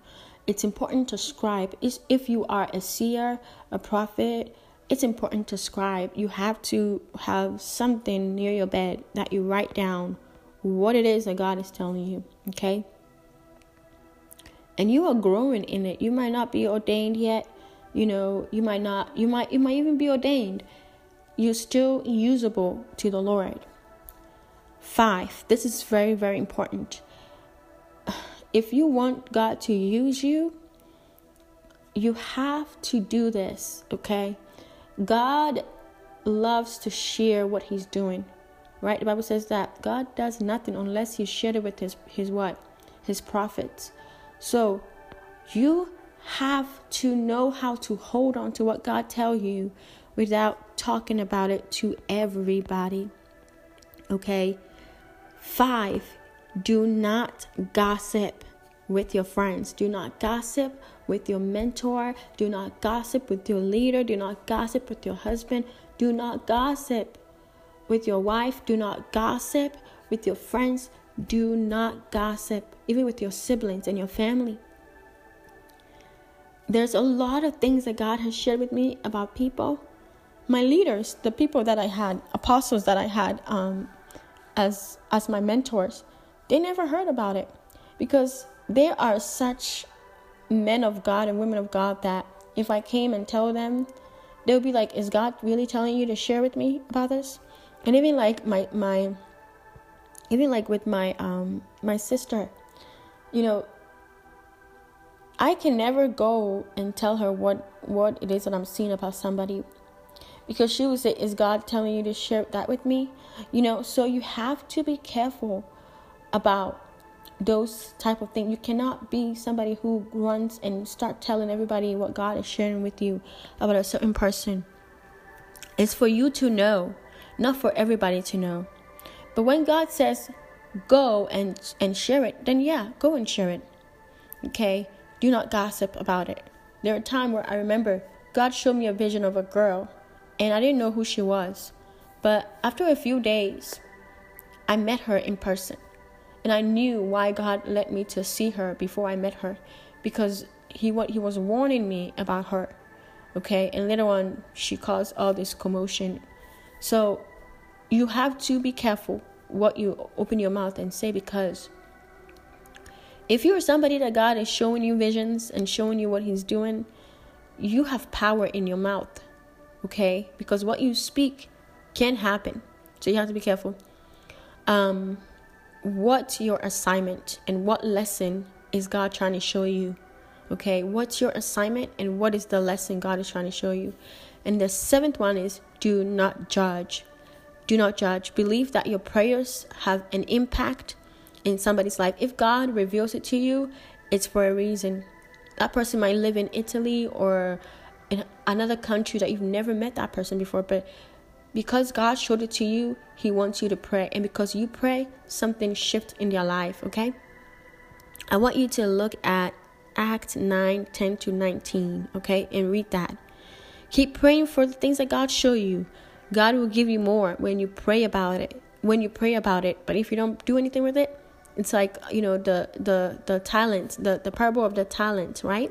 It's important to scribe. If you are a seer, a prophet, it's important to scribe. You have to have something near your bed that you write down what it is that God is telling you. Okay? And you are growing in it. You might not be ordained yet. You know, you might not, you might, you might even be ordained you're still usable to the Lord. Five, this is very, very important. If you want God to use you, you have to do this, okay? God loves to share what he's doing. Right? The Bible says that God does nothing unless he shared it with his his what? His prophets. So, you have to know how to hold on to what God tell you without talking about it to everybody. Okay? Five, do not gossip with your friends. Do not gossip with your mentor. Do not gossip with your leader. Do not gossip with your husband. Do not gossip with your wife. Do not gossip with your friends. Do not gossip, even with your siblings and your family. There's a lot of things that God has shared with me about people my leaders, the people that I had, apostles that I had um, as as my mentors, they never heard about it because they are such men of God and women of God that if I came and tell them, they'll be like, "Is God really telling you to share with me about this?" And even like my my even like with my um my sister, you know, I can never go and tell her what what it is that I'm seeing about somebody because she would say, "Is God telling you to share that with me?" You know, so you have to be careful about those type of things. You cannot be somebody who runs and start telling everybody what God is sharing with you about a certain person. It's for you to know, not for everybody to know. But when God says, "Go and and share it," then yeah, go and share it. Okay? Do not gossip about it. There are times where I remember God showed me a vision of a girl and I didn't know who she was. But after a few days, I met her in person. And I knew why God led me to see her before I met her because he what he was warning me about her. Okay? And later on she caused all this commotion. So you have to be careful what you open your mouth and say because if you're somebody that God is showing you visions and showing you what He's doing, you have power in your mouth, okay? Because what you speak can happen. So you have to be careful. Um, what's your assignment and what lesson is God trying to show you? Okay, what's your assignment and what is the lesson God is trying to show you? And the seventh one is do not judge. Do not judge. Believe that your prayers have an impact in somebody's life. If God reveals it to you, it's for a reason. That person might live in Italy or in another country that you've never met that person before, but because God showed it to you, He wants you to pray. And because you pray, something shifts in your life, okay? I want you to look at Acts 9 10 to 19, okay? And read that. Keep praying for the things that God show you. God will give you more when you pray about it. When you pray about it, but if you don't do anything with it, it's like you know the the the talent, the the parable of the talent, right?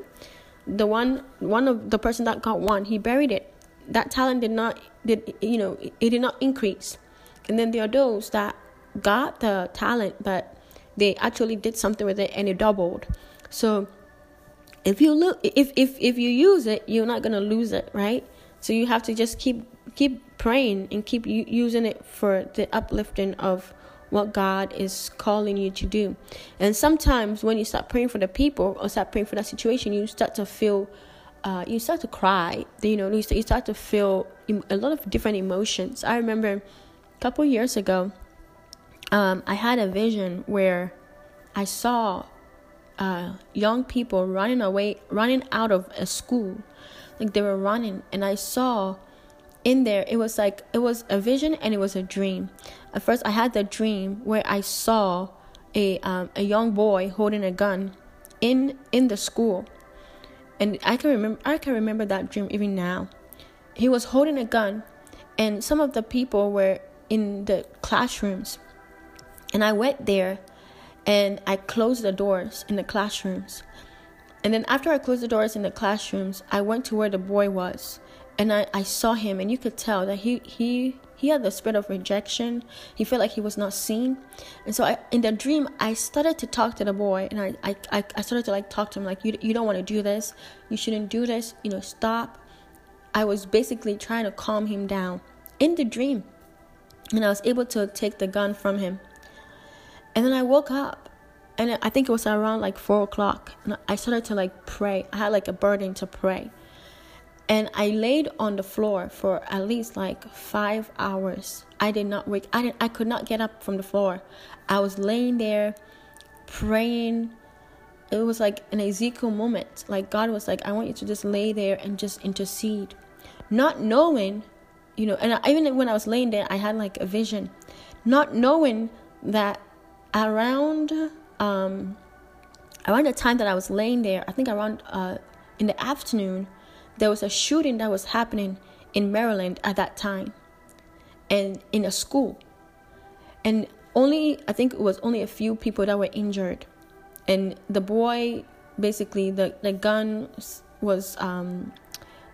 The one one of the person that got one, he buried it. That talent did not did you know it, did not increase, and then there are those that got the talent, but they actually did something with it and it doubled. So if you look if if if you use it you're not going to lose it right? So you have to just keep keep praying and keep using it for the uplifting of what god is calling you to do. And sometimes when you start praying for the people or start praying for that situation you start to feel uh, you start to cry you know you start, to feel a lot of different emotions i remember a couple years ago um, i had a vision where i saw uh, young people running away, running out of a school. Like they were running, and I saw in there, it was like it was a vision and it was a dream. At first, I had the dream where I saw a um, a young boy holding a gun in in the school, and I can remember I can remember that dream even now. He was holding a gun, and some of the people were in the classrooms, and I went there and I closed the doors in the classrooms. And then after I closed the doors in the classrooms, I went to where the boy was and I, I saw him and you could tell that he he he had the spirit of rejection. He felt like he was not seen. And so I, in the dream I started to talk to the boy and I, I, I, started to like talk to him like you you don't want to do this. You shouldn't do this. You know, stop. I was basically trying to calm him down in the dream. And I was able to take the gun from him. And then I woke up, and I think it was around like four o'clock. And I started to like pray. I had like a burden to pray. And I laid on the floor for at least like five hours. I did not wake. I didn't. I could not get up from the floor. I was laying there, praying. It was like an Ezekiel moment. Like God was like, "I want you to just lay there and just intercede," not knowing, you know. And even when I was laying there, I had like a vision, not knowing that around um around the time that I was laying there, I think around uh in the afternoon, there was a shooting that was happening in Maryland at that time, and in a school, and only I think it was only a few people that were injured, and the boy basically the the gun was um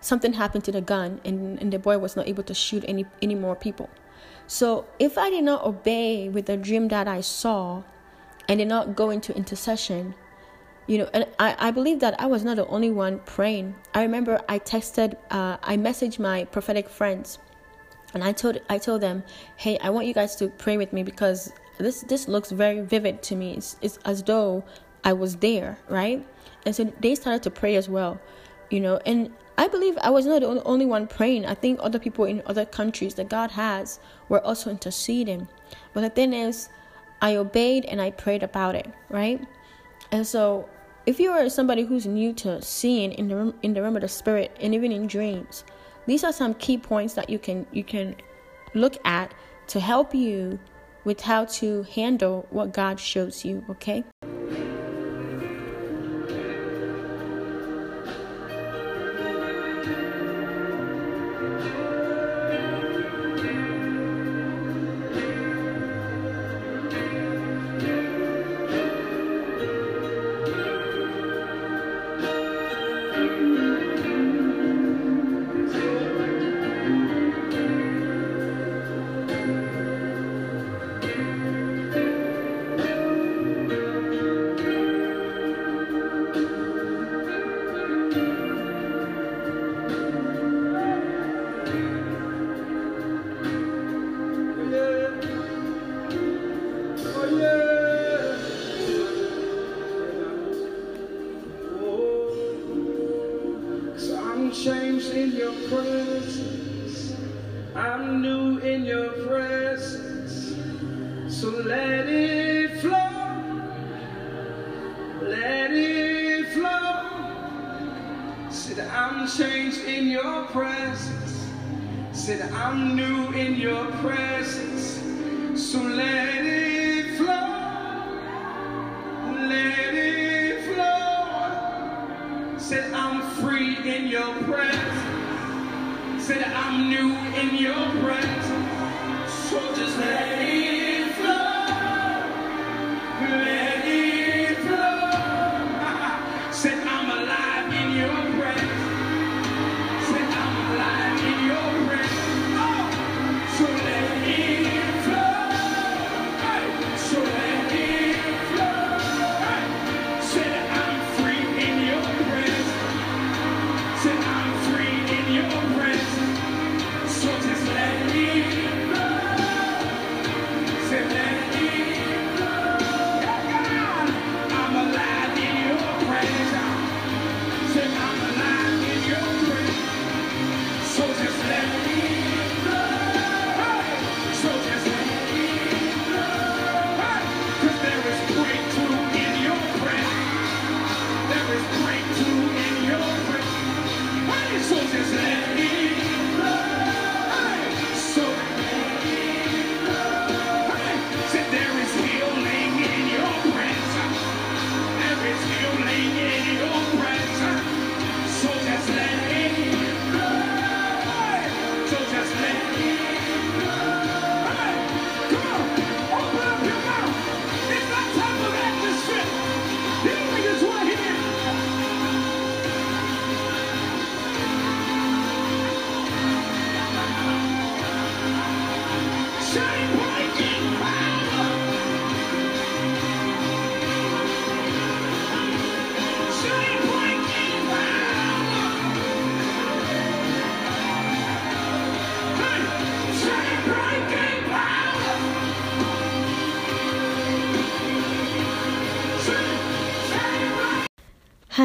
something happened to the gun and, and the boy was not able to shoot any any more people. So if I did not obey with the dream that I saw and did not go into intercession, you know, and I, I believe that I was not the only one praying. I remember I texted, uh, I messaged my prophetic friends and I told I told them, hey, I want you guys to pray with me because this this looks very vivid to me. It's, it's as though I was there, right? And so they started to pray as well, you know. And I believe I was not the only one praying. I think other people in other countries that God has were also interceding. But the thing is, I obeyed and I prayed about it, right? And so, if you are somebody who's new to seeing in the in the realm of the spirit and even in dreams, these are some key points that you can you can look at to help you with how to handle what God shows you, okay?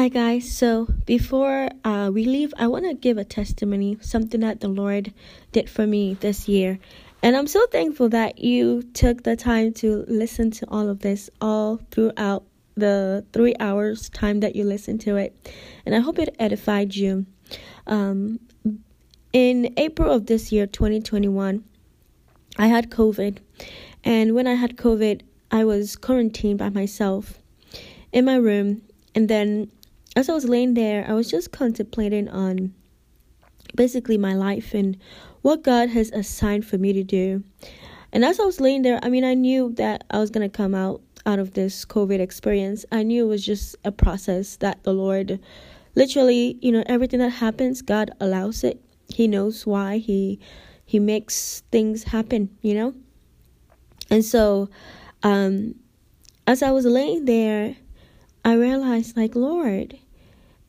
Hi, guys. So, before uh, we leave, I want to give a testimony, something that the Lord did for me this year. And I'm so thankful that you took the time to listen to all of this all throughout the three hours time that you listened to it. And I hope it edified you. Um, in April of this year, 2021, I had COVID. And when I had COVID, I was quarantined by myself in my room. And then as I was laying there, I was just contemplating on basically my life and what God has assigned for me to do. And as I was laying there, I mean, I knew that I was going to come out out of this COVID experience. I knew it was just a process that the Lord literally, you know, everything that happens, God allows it. He knows why. He he makes things happen, you know? And so um as I was laying there, I realized like, Lord,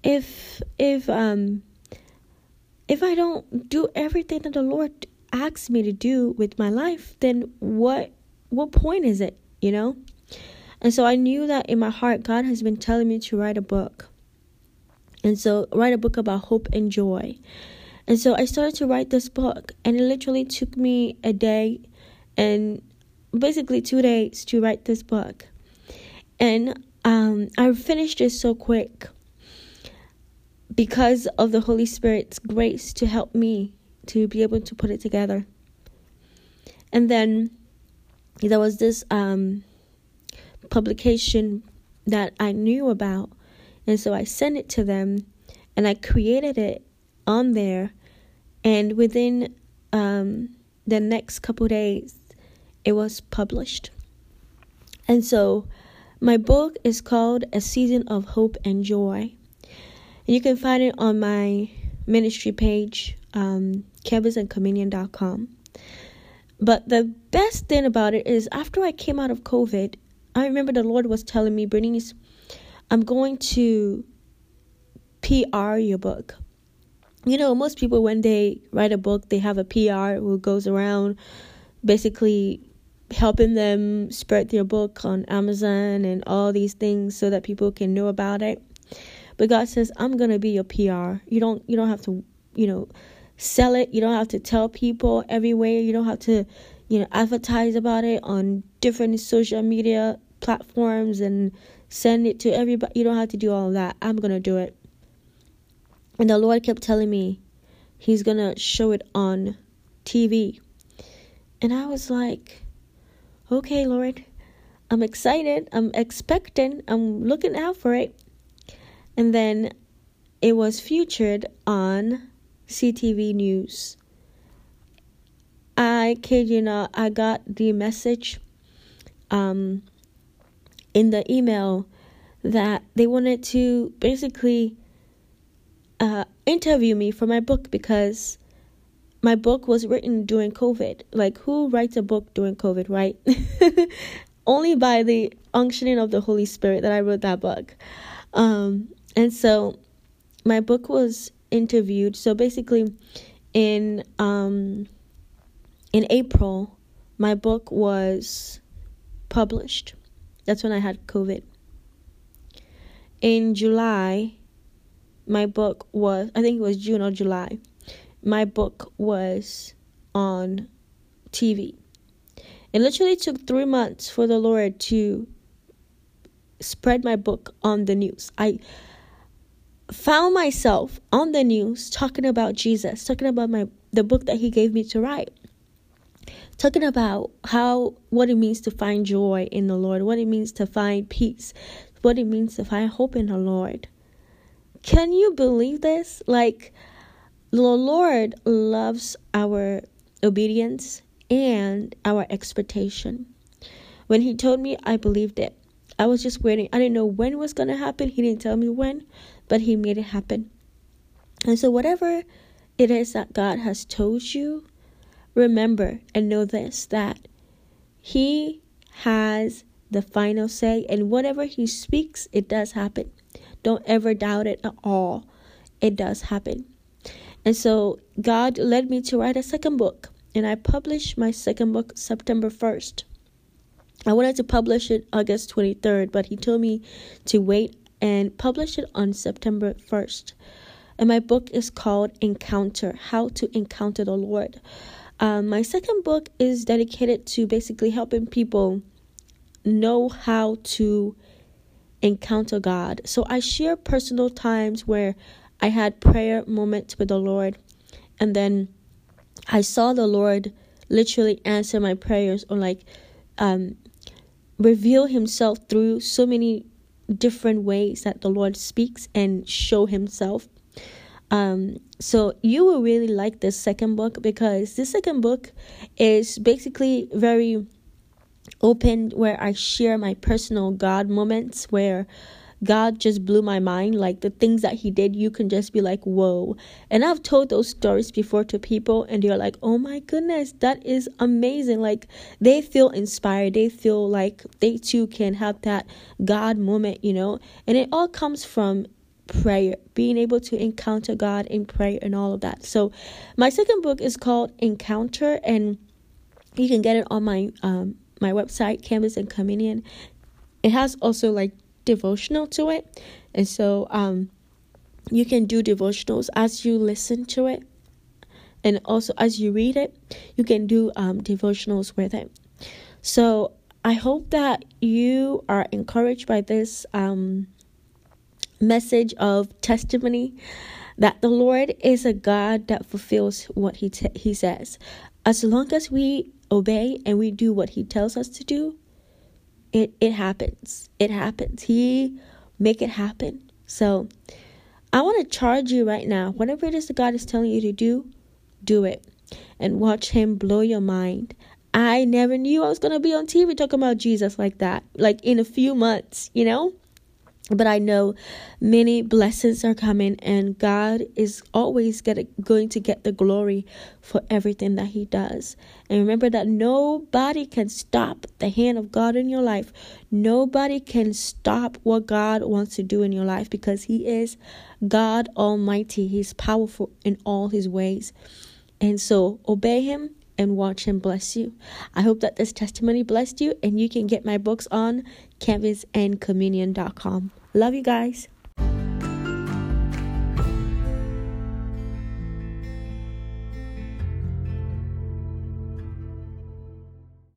if if um if I don't do everything that the Lord asks me to do with my life, then what what point is it? You know? And so I knew that in my heart, God has been telling me to write a book. And so, write a book about hope and joy. And so, I started to write this book, and it literally took me a day and basically two days to write this book. And um, I finished it so quick because of the Holy Spirit's grace to help me to be able to put it together. And then there was this um, publication that I knew about, and so I sent it to them, and I created it on there, and within um, the next couple days, it was published. And so, my book is called A Season of Hope and Joy. You can find it on my ministry page, um, canvasandcommunion.com. But the best thing about it is after I came out of COVID, I remember the Lord was telling me, Bernice, I'm going to PR your book. You know, most people, when they write a book, they have a PR who goes around basically helping them spread their book on Amazon and all these things so that people can know about it. But God says, I'm gonna be your PR. You don't you don't have to, you know, sell it. You don't have to tell people everywhere. You don't have to, you know, advertise about it on different social media platforms and send it to everybody. You don't have to do all that. I'm gonna do it. And the Lord kept telling me He's gonna show it on TV. And I was like, okay, Lord, I'm excited. I'm expecting. I'm looking out for it. And then it was featured on CTV News. I kid you not, I got the message um, in the email that they wanted to basically uh, interview me for my book because my book was written during COVID. Like, who writes a book during COVID, right? (laughs) Only by the unctioning of the Holy Spirit that I wrote that book. Um, and so my book was interviewed. So basically, in um, in April, my book was published. That's when I had COVID. In July, my book was I think it was June or July my book was on TV. It literally took three months for the Lord to spread my book on the news. I found myself on the news talking about Jesus, talking about my the book that he gave me to write. Talking about how what it means to find joy in the Lord, what it means to find peace, what it means to find hope in the Lord. Can you believe this? Like the Lord loves our obedience and our expectation. When He told me, I believed it. I was just waiting. I didn't know when it was going to happen. He didn't tell me when, but He made it happen. And so, whatever it is that God has told you, remember and know this that He has the final say, and whatever He speaks, it does happen. Don't ever doubt it at all. It does happen. And so God led me to write a second book, and I published my second book September 1st. I wanted to publish it August 23rd, but he told me to wait and publish it on September 1st. And my book is called Encounter How to Encounter the Lord. Um, my second book is dedicated to basically helping people know how to encounter God. So I share personal times where I had prayer moments with the Lord, and then I saw the Lord literally answer my prayers or like um, reveal Himself through so many different ways that the Lord speaks and show Himself. Um, so you will really like this second book because this second book is basically very open where I share my personal God moments where God just blew my mind. Like the things that He did, you can just be like, whoa. And I've told those stories before to people, and they're like, oh my goodness, that is amazing. Like they feel inspired. They feel like they too can have that God moment, you know? And it all comes from prayer, being able to encounter God in prayer and all of that. So, my second book is called Encounter, and you can get it on my um, my website, Canvas and Communion. It has also like devotional to it. And so um you can do devotionals as you listen to it. And also as you read it, you can do um devotionals with it. So I hope that you are encouraged by this um message of testimony that the Lord is a God that fulfills what he t- he says. As long as we obey and we do what he tells us to do, it it happens. It happens. He make it happen. So, I want to charge you right now. Whatever it is that God is telling you to do, do it and watch him blow your mind. I never knew I was going to be on TV talking about Jesus like that, like in a few months, you know? But I know many blessings are coming, and God is always get, going to get the glory for everything that He does. And remember that nobody can stop the hand of God in your life. Nobody can stop what God wants to do in your life because He is God Almighty. He's powerful in all His ways. And so obey Him and watch him bless you. I hope that this testimony blessed you and you can get my books on canvasandcommunion.com. Love you guys.